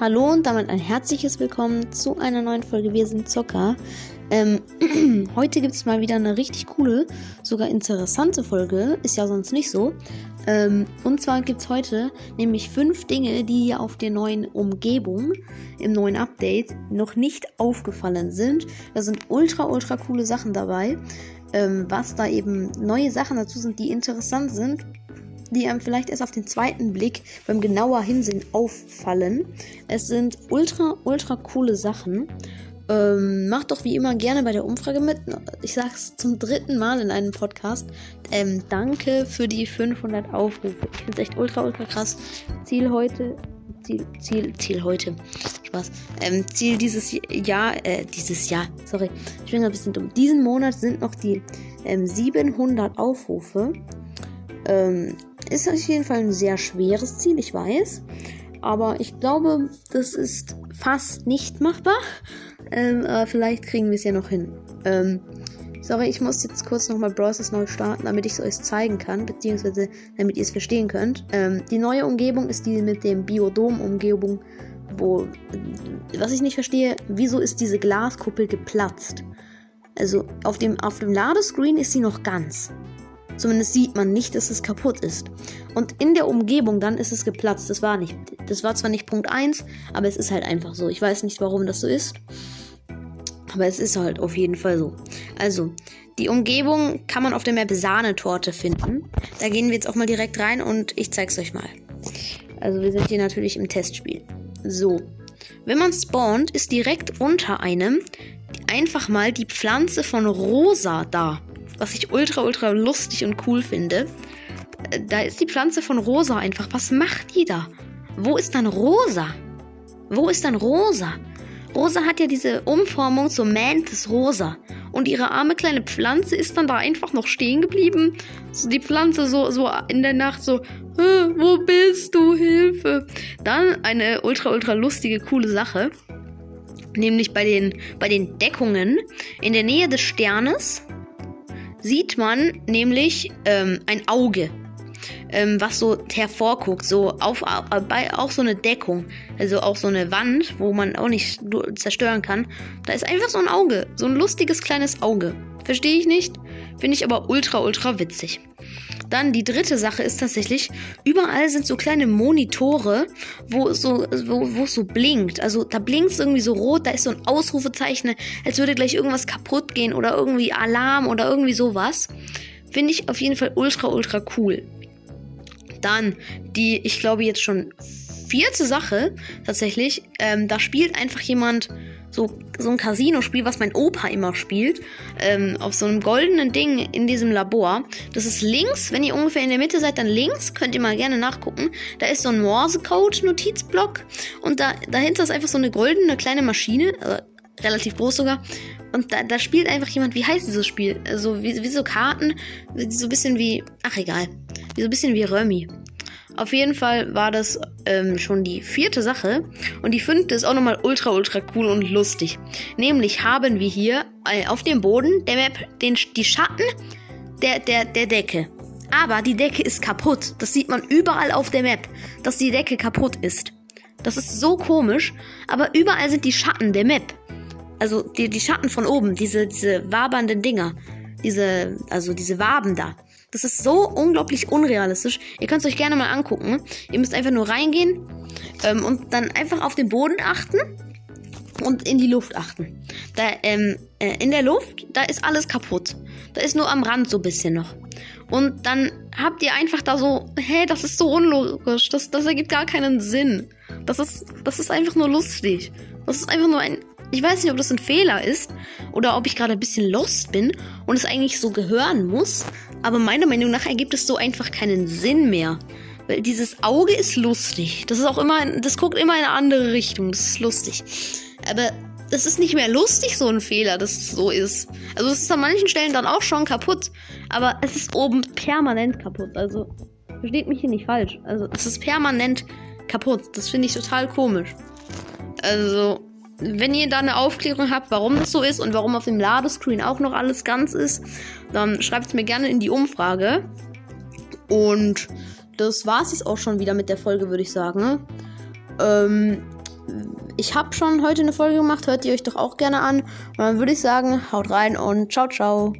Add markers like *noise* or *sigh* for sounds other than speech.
Hallo und damit ein herzliches Willkommen zu einer neuen Folge Wir sind Zocker. Ähm, *clears throat* heute gibt es mal wieder eine richtig coole, sogar interessante Folge. Ist ja sonst nicht so. Ähm, und zwar gibt es heute nämlich fünf Dinge, die auf der neuen Umgebung, im neuen Update, noch nicht aufgefallen sind. Da sind ultra, ultra coole Sachen dabei. Ähm, was da eben neue Sachen dazu sind, die interessant sind die einem vielleicht erst auf den zweiten Blick beim genauer Hinsehen auffallen. Es sind ultra, ultra coole Sachen. Ähm, macht doch wie immer gerne bei der Umfrage mit. Ich sag's zum dritten Mal in einem Podcast. Ähm, danke für die 500 Aufrufe. Ich finde es echt ultra, ultra krass. Ziel heute. Ziel, Ziel, Ziel heute. Spaß. Ähm, Ziel dieses Jahr, äh, dieses Jahr, sorry. Ich bin ein bisschen dumm. Diesen Monat sind noch die ähm, 700 Aufrufe. Ist auf jeden Fall ein sehr schweres Ziel, ich weiß. Aber ich glaube, das ist fast nicht machbar. Ähm, aber vielleicht kriegen wir es ja noch hin. Ähm, sorry, ich muss jetzt kurz nochmal Browsers neu starten, damit ich es euch zeigen kann, beziehungsweise damit ihr es verstehen könnt. Ähm, die neue Umgebung ist die mit dem Biodom-Umgebung, wo, was ich nicht verstehe, wieso ist diese Glaskuppel geplatzt? Also auf dem, auf dem Ladescreen ist sie noch ganz. Zumindest sieht man nicht, dass es kaputt ist. Und in der Umgebung dann ist es geplatzt. Das war nicht. Das war zwar nicht Punkt 1, aber es ist halt einfach so. Ich weiß nicht, warum das so ist. Aber es ist halt auf jeden Fall so. Also, die Umgebung kann man auf der Map Sahnetorte finden. Da gehen wir jetzt auch mal direkt rein und ich zeig's euch mal. Also, wir sind hier natürlich im Testspiel. So. Wenn man spawnt, ist direkt unter einem einfach mal die Pflanze von Rosa da was ich ultra, ultra lustig und cool finde. Äh, da ist die Pflanze von Rosa einfach. Was macht die da? Wo ist dann Rosa? Wo ist dann Rosa? Rosa hat ja diese Umformung zur Mantis Rosa. Und ihre arme kleine Pflanze ist dann da einfach noch stehen geblieben. So die Pflanze so, so in der Nacht so, wo bist du? Hilfe. Dann eine ultra, ultra lustige, coole Sache. Nämlich bei den, bei den Deckungen in der Nähe des Sternes sieht man nämlich ähm, ein Auge, ähm, was so hervorguckt, so auf, äh, bei auch so eine Deckung, also auch so eine Wand, wo man auch nicht zerstören kann. Da ist einfach so ein Auge, so ein lustiges kleines Auge. Verstehe ich nicht, finde ich aber ultra, ultra witzig. Dann die dritte Sache ist tatsächlich, überall sind so kleine Monitore, wo es so, wo, wo es so blinkt. Also da blinkt es irgendwie so rot, da ist so ein Ausrufezeichen, als würde gleich irgendwas kaputt gehen oder irgendwie Alarm oder irgendwie sowas. Finde ich auf jeden Fall ultra, ultra cool. Dann die, ich glaube jetzt schon vierte Sache tatsächlich, ähm, da spielt einfach jemand so, so ein Casino-Spiel, was mein Opa immer spielt, ähm, auf so einem goldenen Ding in diesem Labor. Das ist links, wenn ihr ungefähr in der Mitte seid, dann links, könnt ihr mal gerne nachgucken. Da ist so ein Morse-Code-Notizblock und da, dahinter ist einfach so eine goldene kleine Maschine, äh, relativ groß sogar. Und da, da spielt einfach jemand, wie heißt dieses Spiel? Also wie, wie so Karten, so ein bisschen wie, ach egal, wie so ein bisschen wie Römi. Auf jeden Fall war das ähm, schon die vierte Sache. Und die fünfte ist auch nochmal ultra, ultra cool und lustig. Nämlich haben wir hier äh, auf dem Boden der Map den, die Schatten der, der, der Decke. Aber die Decke ist kaputt. Das sieht man überall auf der Map, dass die Decke kaputt ist. Das ist so komisch, aber überall sind die Schatten der Map. Also die, die Schatten von oben, diese, diese wabernden Dinger. Diese, also diese Waben da. Das ist so unglaublich unrealistisch. Ihr könnt es euch gerne mal angucken. Ihr müsst einfach nur reingehen ähm, und dann einfach auf den Boden achten und in die Luft achten. Da, ähm, äh, in der Luft, da ist alles kaputt. Da ist nur am Rand so ein bisschen noch. Und dann habt ihr einfach da so, hey, das ist so unlogisch. Das, das ergibt gar keinen Sinn. Das ist, das ist einfach nur lustig. Das ist einfach nur ein ich weiß nicht, ob das ein Fehler ist oder ob ich gerade ein bisschen lost bin und es eigentlich so gehören muss, aber meiner Meinung nach ergibt es so einfach keinen Sinn mehr. Weil dieses Auge ist lustig. Das ist auch immer, das guckt immer in eine andere Richtung. Das ist lustig. Aber das ist nicht mehr lustig, so ein Fehler, dass es so ist. Also es ist an manchen Stellen dann auch schon kaputt, aber es ist oben permanent kaputt. Also versteht mich hier nicht falsch. Also es ist permanent kaputt. Das finde ich total komisch. Also wenn ihr da eine Aufklärung habt, warum das so ist und warum auf dem Ladescreen auch noch alles ganz ist, dann schreibt es mir gerne in die Umfrage. Und das war es jetzt auch schon wieder mit der Folge, würde ich sagen. Ähm, ich habe schon heute eine Folge gemacht, hört ihr euch doch auch gerne an. Und dann würde ich sagen, haut rein und ciao, ciao.